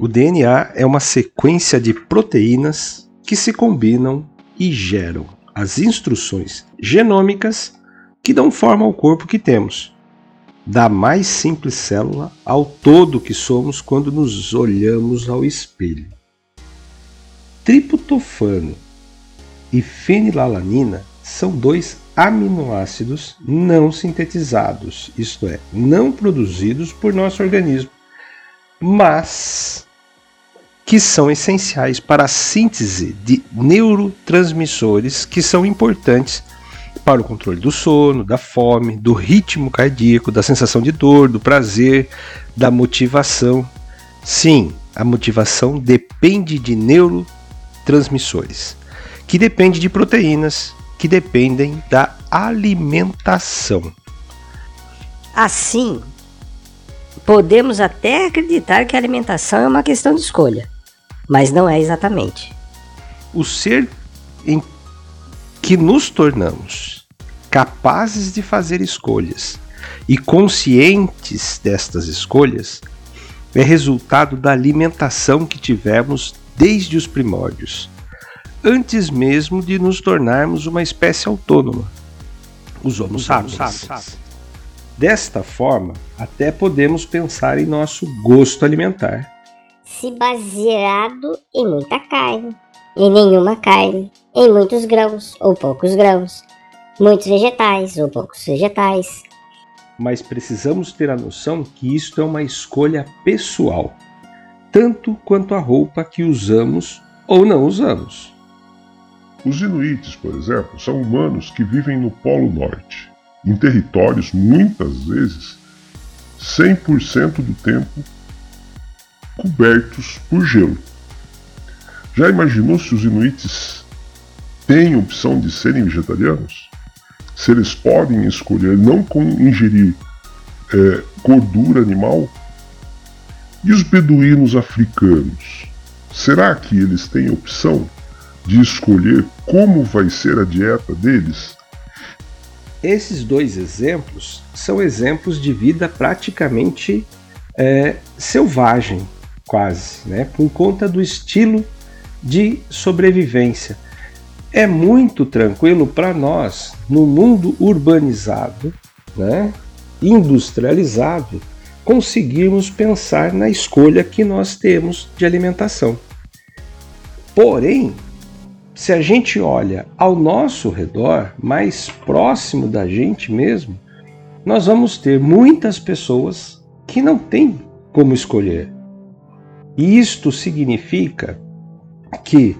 O DNA é uma sequência de proteínas que se combinam e geram as instruções genômicas que dão forma ao corpo que temos, da mais simples célula ao todo que somos quando nos olhamos ao espelho. Triptofano e fenilalanina são dois aminoácidos não sintetizados, isto é, não produzidos por nosso organismo, mas que são essenciais para a síntese de neurotransmissores que são importantes para o controle do sono, da fome, do ritmo cardíaco, da sensação de dor, do prazer, da motivação. Sim, a motivação depende de neurotransmissores, que depende de proteínas, que dependem da alimentação. Assim, podemos até acreditar que a alimentação é uma questão de escolha, mas não é exatamente. O ser em que nos tornamos capazes de fazer escolhas e conscientes destas escolhas é resultado da alimentação que tivemos desde os primórdios antes mesmo de nos tornarmos uma espécie autônoma, os Homo sapiens. Desta forma, até podemos pensar em nosso gosto alimentar. Se baseado em muita carne, em nenhuma carne, em muitos grãos ou poucos grãos, muitos vegetais ou poucos vegetais. Mas precisamos ter a noção que isto é uma escolha pessoal, tanto quanto a roupa que usamos ou não usamos. Os inuites, por exemplo, são humanos que vivem no Polo Norte, em territórios muitas vezes 100% do tempo cobertos por gelo. Já imaginou se os inuites têm opção de serem vegetarianos? Se eles podem escolher não ingerir é, gordura animal? E os beduínos africanos? Será que eles têm opção? de escolher como vai ser a dieta deles? Esses dois exemplos são exemplos de vida praticamente é, selvagem, quase, né? por conta do estilo de sobrevivência. É muito tranquilo para nós, no mundo urbanizado, né? industrializado, conseguirmos pensar na escolha que nós temos de alimentação. Porém, se a gente olha ao nosso redor, mais próximo da gente mesmo, nós vamos ter muitas pessoas que não têm como escolher. Isto significa que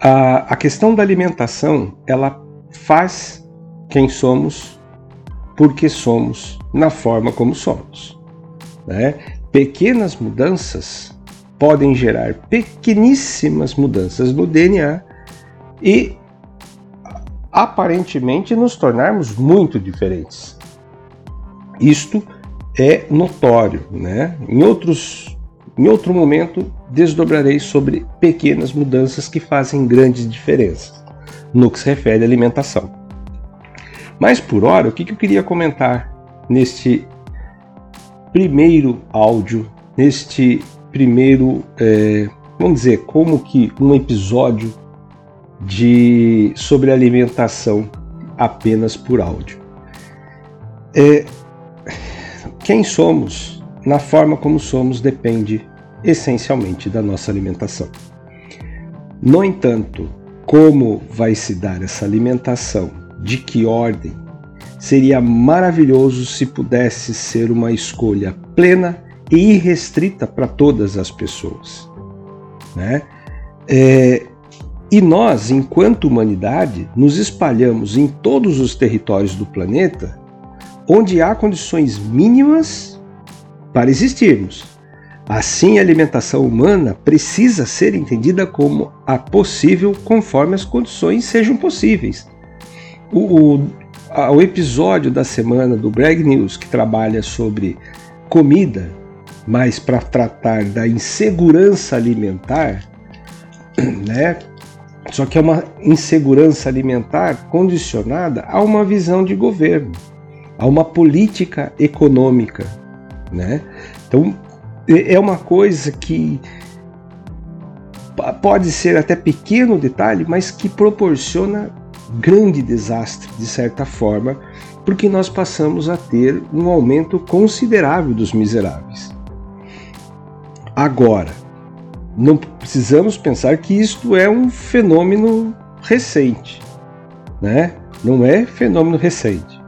a, a questão da alimentação ela faz quem somos porque somos na forma como somos. Né? Pequenas mudanças podem gerar pequeníssimas mudanças no DNA e aparentemente nos tornarmos muito diferentes. Isto é notório, né? Em outros em outro momento desdobrarei sobre pequenas mudanças que fazem grandes diferenças no que se refere à alimentação. Mas por hora, o que eu queria comentar neste primeiro áudio, neste primeiro, é, vamos dizer, como que um episódio de sobre alimentação apenas por áudio. É, quem somos, na forma como somos, depende essencialmente da nossa alimentação. No entanto, como vai se dar essa alimentação, de que ordem, seria maravilhoso se pudesse ser uma escolha plena e irrestrita para todas as pessoas. Né? É, e nós, enquanto humanidade, nos espalhamos em todos os territórios do planeta onde há condições mínimas para existirmos. Assim, a alimentação humana precisa ser entendida como a possível conforme as condições sejam possíveis. O, o, a, o episódio da semana do Brag News, que trabalha sobre comida, mas para tratar da insegurança alimentar, né, só que é uma insegurança alimentar condicionada a uma visão de governo, a uma política econômica, né? Então é uma coisa que pode ser até pequeno detalhe, mas que proporciona grande desastre, de certa forma, porque nós passamos a ter um aumento considerável dos miseráveis. Agora, não precisamos pensar que isto é um fenômeno recente, né? Não é fenômeno recente.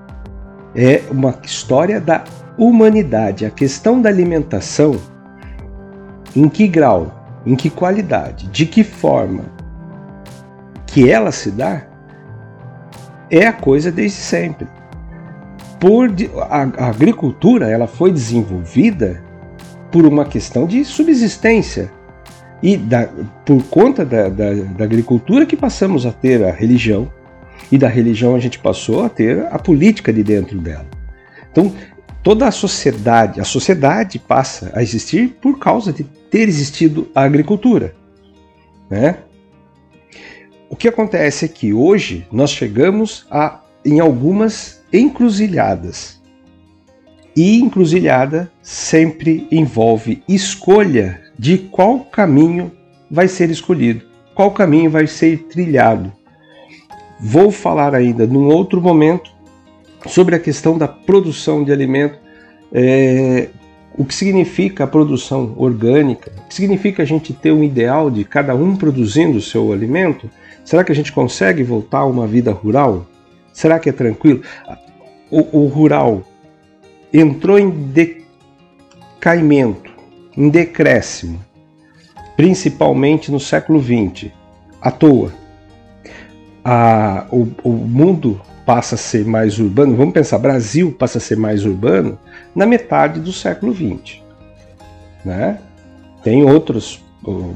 É uma história da humanidade. A questão da alimentação, em que grau, em que qualidade, de que forma que ela se dá, é a coisa desde sempre. Por a, a agricultura, ela foi desenvolvida por uma questão de subsistência. E da, por conta da, da, da agricultura que passamos a ter a religião, e da religião a gente passou a ter a política de dentro dela. Então, toda a sociedade, a sociedade passa a existir por causa de ter existido a agricultura. Né? O que acontece é que hoje nós chegamos a, em algumas encruzilhadas. E encruzilhada sempre envolve escolha de qual caminho vai ser escolhido, qual caminho vai ser trilhado. Vou falar ainda num outro momento sobre a questão da produção de alimento, é, o que significa a produção orgânica, o que significa a gente ter um ideal de cada um produzindo o seu alimento. Será que a gente consegue voltar a uma vida rural? Será que é tranquilo? O, o rural entrou em decaimento, em decréscimo, principalmente no século XX, à toa. A, o, o mundo passa a ser mais urbano, vamos pensar, Brasil passa a ser mais urbano na metade do século XX. Né? Tem outros,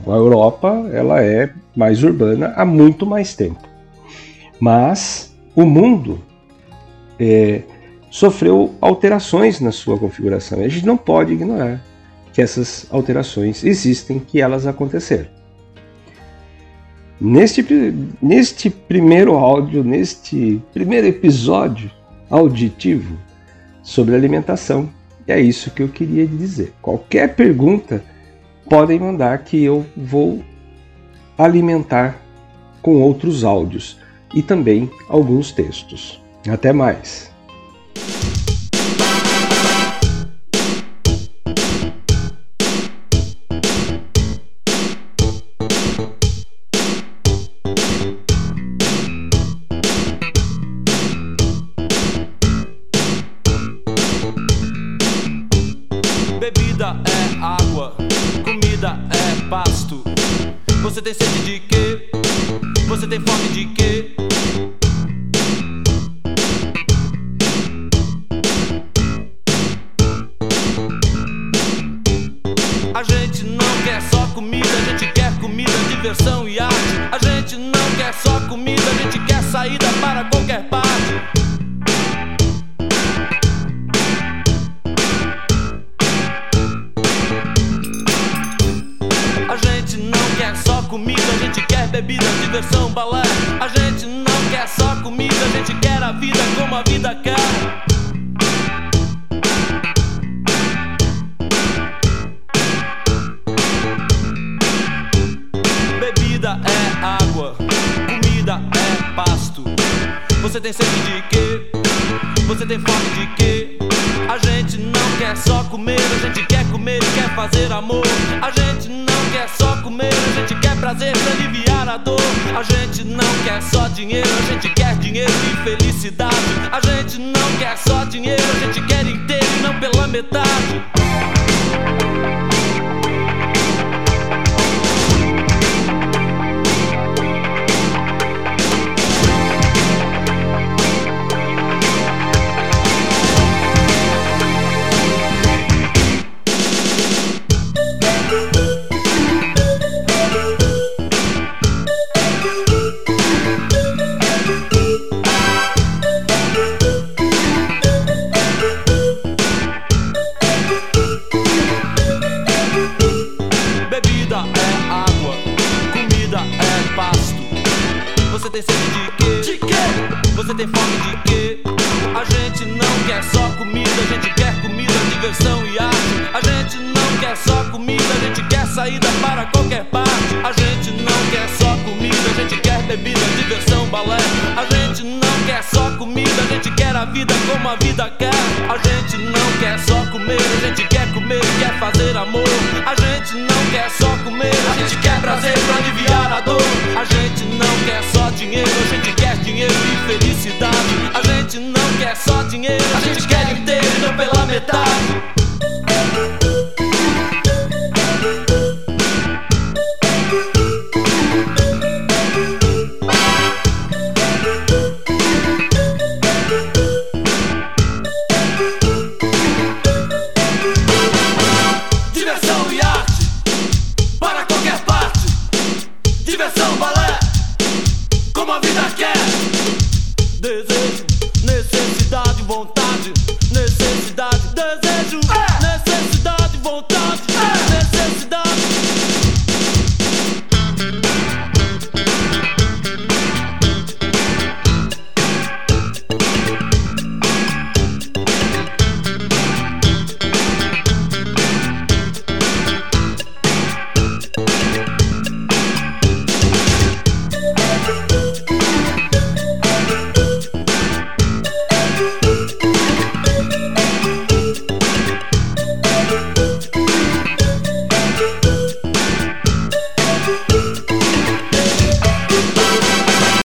a Europa ela é mais urbana há muito mais tempo. Mas o mundo é, sofreu alterações na sua configuração. A gente não pode ignorar que essas alterações existem, que elas aconteceram. Neste, neste primeiro áudio, neste primeiro episódio auditivo sobre alimentação, é isso que eu queria dizer. Qualquer pergunta podem mandar que eu vou alimentar com outros áudios e também alguns textos. Até mais! Você tem sede de quê? Você tem fome de quê? A gente não quer só comida, a gente quer comida, diversão e arte. A gente não quer só comida, a gente quer saída para Você tem sede de quê? Você tem fome de quê? A gente não quer só comer, a gente quer comer e quer fazer amor. A gente não quer só comer, a gente quer prazer pra aliviar a dor. A gente não quer só dinheiro, a gente quer dinheiro e felicidade. A gente não quer só dinheiro, a gente quer inteiro e não pela metade. Tem fome de quê? A gente não quer só comida, a gente quer comida, diversão e arte. A gente não quer só comida, a gente quer saída para qualquer parte. A gente não quer só comida, a gente quer bebida, diversão, balé. A gente não quer só comida, a gente quer a vida como a vida quer. A gente não quer só comer, a gente quer só dinheiro, a gente quer inteiro, não pela metade.